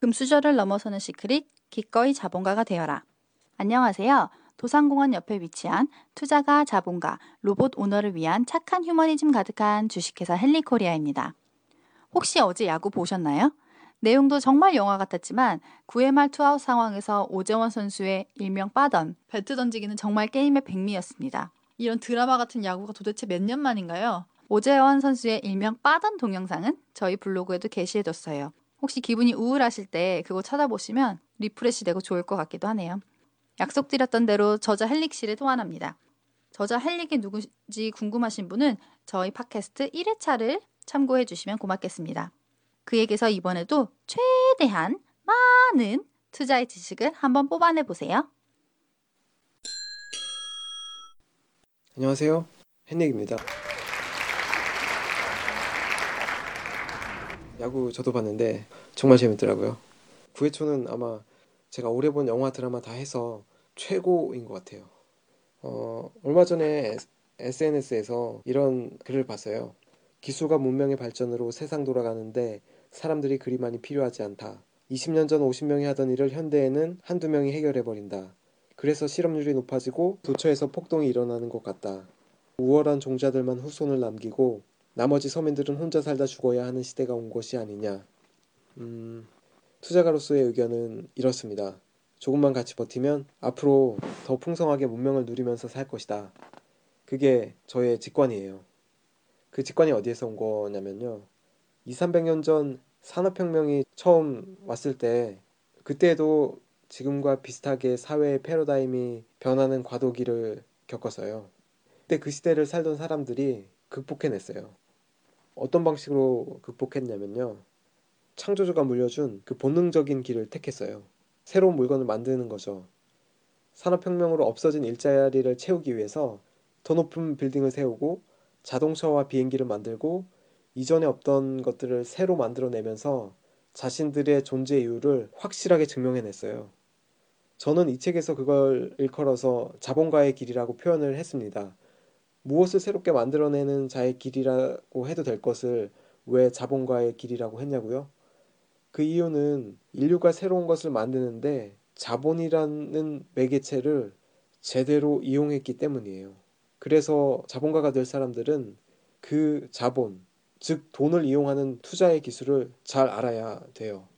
금수저를 넘어서는 시크릿, 기꺼이 자본가가 되어라. 안녕하세요. 도산공원 옆에 위치한 투자가 자본가, 로봇 오너를 위한 착한 휴머니즘 가득한 주식회사 헬릭코리아입니다. 혹시 어제 야구 보셨나요? 내용도 정말 영화 같았지만 9회 말 투아웃 상황에서 오재원 선수의 일명 빠던 배트 던지기는 정말 게임의 백미였습니다. 이런 드라마 같은 야구가 도대체 몇 년 만인가요? 오재원 선수의 일명 빠던 동영상은 저희 블로그에도 게시해뒀어요. 혹시 기분이 우울하실 때 그거 찾아보시면 refresh 되고 좋을 것 같기도 하네요. 약속드렸던 대로 저자 헬릭 씨를 소환합니다. 저자 헬릭이 누구지 궁금하신 분은 저희 팟캐스트 1회차를 참고해 주시면 고맙겠습니다. 그에게서 이번에도 최대한 많은 투자의 지식을 한번 뽑아내 보세요. 안녕하세요. 헬릭입니다. 야구 저도 봤는데 정말 재밌더라고요. 9회 초는 아마 제가 오래 본 영화 드라마 다 해서 최고인 것 같아요. 어, 얼마 전에 SNS에서 이런 글을 봤어요. 기술과 문명의 발전으로 세상 돌아가는데 사람들이 그리 많이 필요하지 않다. 20년 전 50명이 하던 일을 현대에는 한두 명이 해결해버린다. 그래서 실업률이 높아지고 도처에서 폭동이 일어나는 것 같다. 우월한 종자들만 후손을 남기고 나머지 서민들은 혼자 살다 죽어야 하는 시대가 온 것이 아니냐. 음, 투자가로서의 의견은 이렇습니다. 조금만 같이 버티면 앞으로 더 풍성하게 문명을 누리면서 살 것이다. 그게 저의 직관이에요. 그 직관이 어디에서 온 거냐면요. 2, 300년 전 산업혁명이 처음 왔을 때 그때도 지금과 비슷하게 사회의 패러다임이 변하는 과도기를 겪었어요. 그때 그 시대를 살던 사람들이 극복해냈어요. 어떤 방식으로 극복했냐면요. 창조주가 물려준 그 본능적인 길을 택했어요. 새로운 물건을 만드는 거죠. 산업혁명으로 없어진 일자리를 채우기 위해서 더 높은 빌딩을 세우고 자동차와 비행기를 만들고 이전에 없던 것들을 새로 만들어내면서 자신들의 존재 이유를 확실하게 증명해냈어요. 저는 이 책에서 그걸 일컬어서 자본가의 길이라고 표현을 했습니다. 무엇을 새롭게 만들어내는 자의 길이라고 해도 될 것을 왜 자본가의 길이라고 했냐고요? 그 이유는 인류가 새로운 것을 만드는데 자본이라는 매개체를 제대로 이용했기 때문이에요. 그래서 자본가가 될 사람들은 그 자본, 즉 돈을 이용하는 투자의 기술을 잘 알아야 돼요.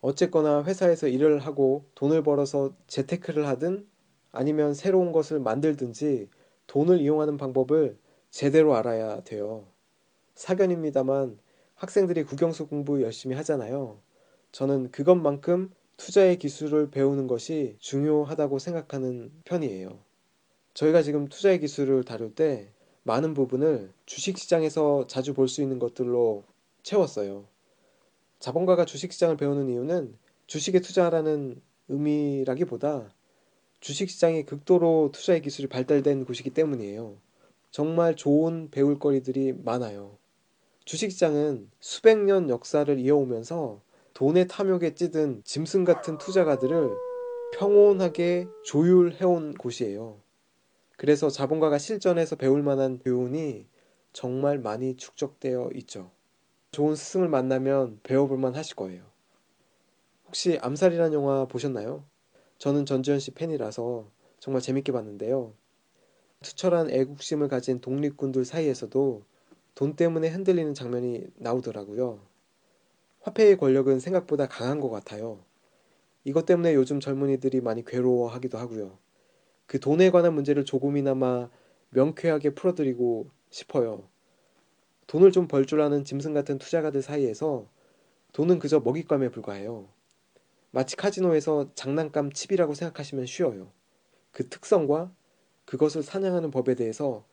어쨌거나 회사에서 일을 하고 돈을 벌어서 재테크를 하든 아니면 새로운 것을 만들든지 돈을 이용하는 방법을 제대로 알아야 돼요. 사견입니다만 학생들이 국영수 공부 열심히 하잖아요. 저는 그것만큼 투자의 기술을 배우는 것이 중요하다고 생각하는 편이에요. 저희가 지금 투자의 기술을 다룰 때 많은 부분을 주식시장에서 자주 볼 수 있는 것들로 채웠어요. 자본가가 주식시장을 배우는 이유는 주식에 투자하라는 의미라기보다 주식시장이 극도로 투자의 기술이 발달된 곳이기 때문이에요. 정말 좋은 배울 거리들이 많아요. 주식시장은 수백 년 역사를 이어오면서 돈의 탐욕에 찌든 짐승 같은 투자가들을 평온하게 조율해온 곳이에요. 그래서 자본가가 실전에서 배울 만한 교훈이 정말 많이 축적되어 있죠. 좋은 스승을 만나면 배워볼 만 하실 거예요. 혹시 암살이라는 영화 보셨나요? 저는 전지현 씨 팬이라서 정말 재밌게 봤는데요. 투철한 애국심을 가진 독립군들 사이에서도 돈 때문에 흔들리는 장면이 나오더라고요. 화폐의 권력은 생각보다 강한 것 같아요. 이것 때문에 요즘 젊은이들이 많이 괴로워하기도 하고요. 그 돈에 관한 문제를 조금이나마 명쾌하게 풀어드리고 싶어요. 돈을 좀 벌 줄 아는 짐승 같은 투자가들 사이에서 돈은 그저 먹잇감에 불과해요. 마치 카지노에서 장난감 칩이라고 생각하시면 쉬워요. 그 특성과 그것을 사냥하는 법에 대해서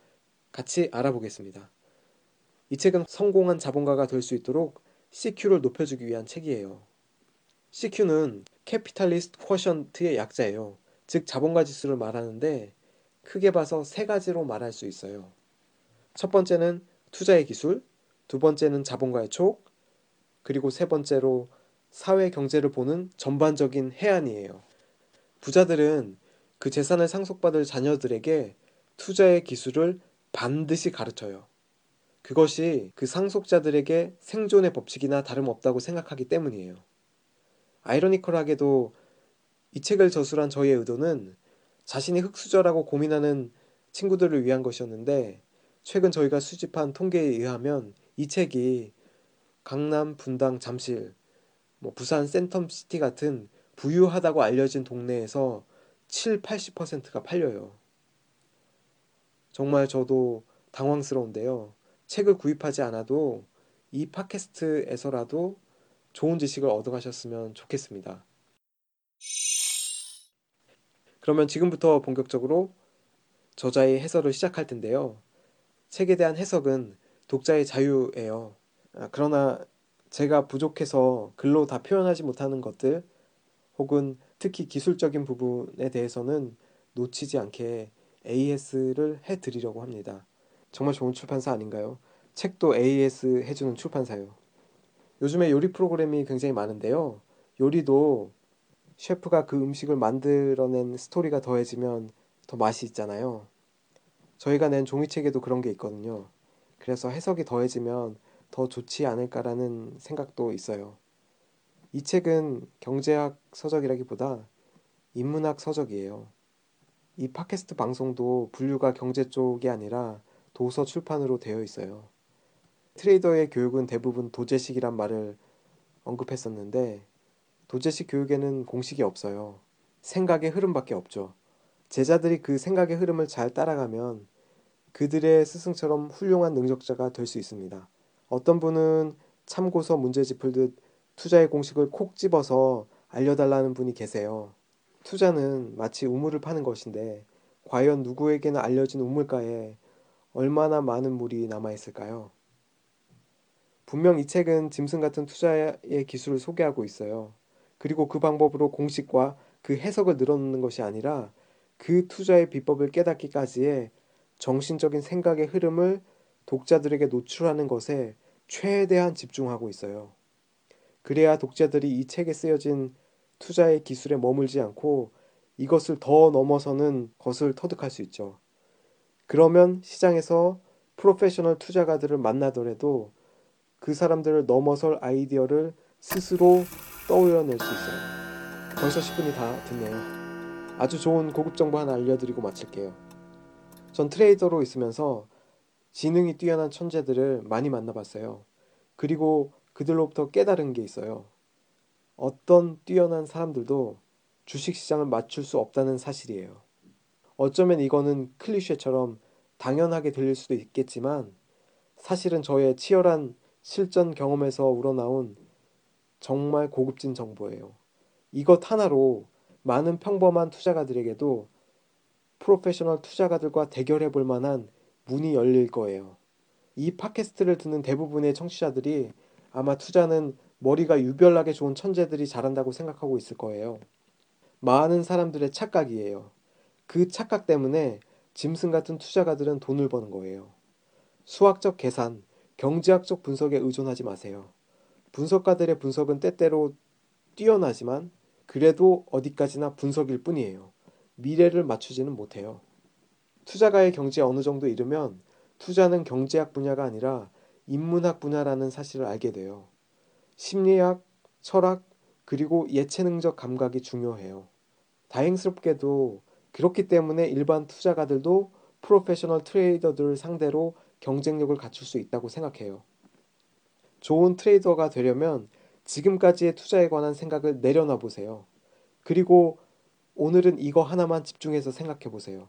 같이 알아보겠습니다. 이 책은 성공한 자본가가 될 수 있도록 CQ를 높여주기 위한 책이에요. CQ는 Capitalist Quotient의 약자예요. 즉 자본가 지수를 말하는데 크게 봐서 세 가지로 말할 수 있어요. 첫 번째는 투자의 기술, 두 번째는 자본가의 촉, 그리고 세 번째로 사회 경제를 보는 전반적인 혜안이에요. 부자들은 그 재산을 상속받을 자녀들에게 투자의 기술을 반드시 가르쳐요. 그것이 그 상속자들에게 생존의 법칙이나 다름없다고 생각하기 때문이에요. 아이러니컬하게도 이 책을 저술한 저희의 의도는 자신이 흑수저라고 고민하는 친구들을 위한 것이었는데 최근 저희가 수집한 통계에 의하면 이 책이 강남, 분당, 잠실, 뭐 부산 센텀시티 같은 부유하다고 알려진 동네에서 7, 80%가 팔려요. 정말 저도 당황스러운데요. 책을 구입하지 않아도 이 팟캐스트에서라도 좋은 지식을 얻어가셨으면 좋겠습니다. 그러면 지금부터 본격적으로 저자의 해설을 시작할 텐데요. 책에 대한 해석은 독자의 자유예요. 아, 그러나 제가 부족해서 글로 다 표현하지 못하는 것들 혹은 특히 기술적인 부분에 대해서는 놓치지 않게 AS를 해드리려고 합니다. 정말 좋은 출판사 아닌가요? 책도 AS 해주는 출판사요. 요즘에 요리 프로그램이 굉장히 많은데요. 요리도 셰프가 그 음식을 만들어낸 스토리가 더해지면 더 맛이 있잖아요. 저희가 낸 종이책에도 그런 게 있거든요. 그래서 해석이 더해지면 더 좋지 않을까라는 생각도 있어요. 이 책은 경제학 서적이라기보다 인문학 서적이에요. 이 팟캐스트 방송도 분류가 경제 쪽이 아니라 도서 출판으로 되어 있어요. 트레이더의 교육은 대부분 도제식이란 말을 언급했었는데 도제식 교육에는 공식이 없어요. 생각의 흐름밖에 없죠. 제자들이 그 생각의 흐름을 잘 따라가면 그들의 스승처럼 훌륭한 능력자가 될 수 있습니다. 어떤 분은 참고서 문제집 풀듯 투자의 공식을 콕 집어서 알려달라는 분이 계세요. 투자는 마치 우물을 파는 것인데 과연 누구에게나 알려진 우물가에 얼마나 많은 물이 남아있을까요? 분명 이 책은 짐승 같은 투자의 기술을 소개하고 있어요. 그리고 그 방법으로 공식과 그 해석을 늘어놓는 것이 아니라 그 투자의 비법을 깨닫기까지의 정신적인 생각의 흐름을 독자들에게 노출하는 것에 최대한 집중하고 있어요. 그래야 독자들이 이 책에 쓰여진 투자의 기술에 머물지 않고 이것을 더 넘어서는 것을 터득할 수 있죠. 그러면 시장에서 프로페셔널 투자가들을 만나더라도 그 사람들을 넘어설 아이디어를 스스로 떠올려낼 수 있어요. 벌써 10분이 다 됐네요. 아주 좋은 고급 정보 하나 알려드리고 마칠게요. 전 트레이더로 있으면서 지능이 뛰어난 천재들을 많이 만나봤어요. 그리고 그들로부터 깨달은 게 있어요. 어떤 뛰어난 사람들도 주식시장을 맞출 수 없다는 사실이에요. 어쩌면 이거는 클리셰처럼 당연하게 들릴 수도 있겠지만 사실은 저의 치열한 실전 경험에서 우러나온 정말 고급진 정보예요. 이것 하나로 많은 평범한 투자가들에게도 프로페셔널 투자가들과 대결해 볼 만한 문이 열릴 거예요. 이 팟캐스트를 듣는 대부분의 청취자들이 아마 투자는 머리가 유별나게 좋은 천재들이 잘한다고 생각하고 있을 거예요. 많은 사람들의 착각이에요. 그 착각 때문에 짐승 같은 투자가들은 돈을 버는 거예요. 수학적 계산, 경제학적 분석에 의존하지 마세요. 분석가들의 분석은 때때로 뛰어나지만 그래도 어디까지나 분석일 뿐이에요. 미래를 맞추지는 못해요. 투자가의 경지에 어느 정도 이르면 투자는 경제학 분야가 아니라 인문학 분야라는 사실을 알게 돼요. 심리학, 철학, 그리고 예체능적 감각이 중요해요. 다행스럽게도 그렇기 때문에 일반 투자가들도 프로페셔널 트레이더들을 상대로 경쟁력을 갖출 수 있다고 생각해요. 좋은 트레이더가 되려면 지금까지의 투자에 관한 생각을 내려놔 보세요. 그리고 오늘은 이거 하나만 집중해서 생각해 보세요.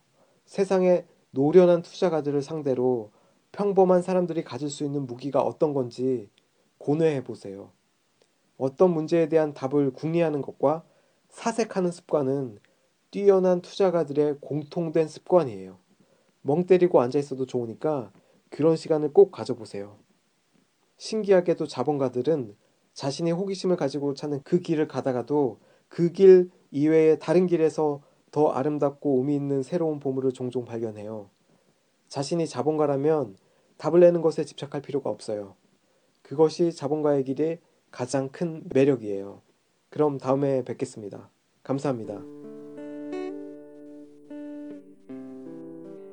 세상에 노련한 투자가들을 상대로 평범한 사람들이 가질 수 있는 무기가 어떤 건지 고뇌해 보세요. 어떤 문제에 대한 답을 궁리하는 것과 사색하는 습관은 뛰어난 투자가들의 공통된 습관이에요. 멍 때리고 앉아 있어도 좋으니까 그런 시간을 꼭 가져보세요. 신기하게도 자본가들은 자신의 호기심을 가지고 찾는 그 길을 가다가도 그 길 이외의 다른 길에서 더 아름답고 의미 있는 새로운 보물을 종종 발견해요. 자신이 자본가라면 답을 내는 것에 집착할 필요가 없어요. 그것이 자본가의 길의 가장 큰 매력이에요. 그럼 다음에 뵙겠습니다. 감사합니다.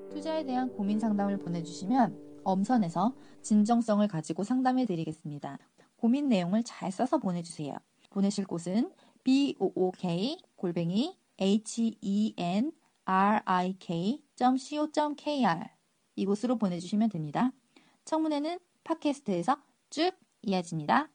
투자에 대한 고민 상담을 보내주시면 엄선해서 진정성을 가지고 상담해 드리겠습니다. 고민 내용을 잘 써서 보내주세요. 보내실 곳은 book 골뱅이 henrik.co.kr 이곳으로 보내주시면 됩니다. 청문회는 팟캐스트에서 쭉 이어집니다.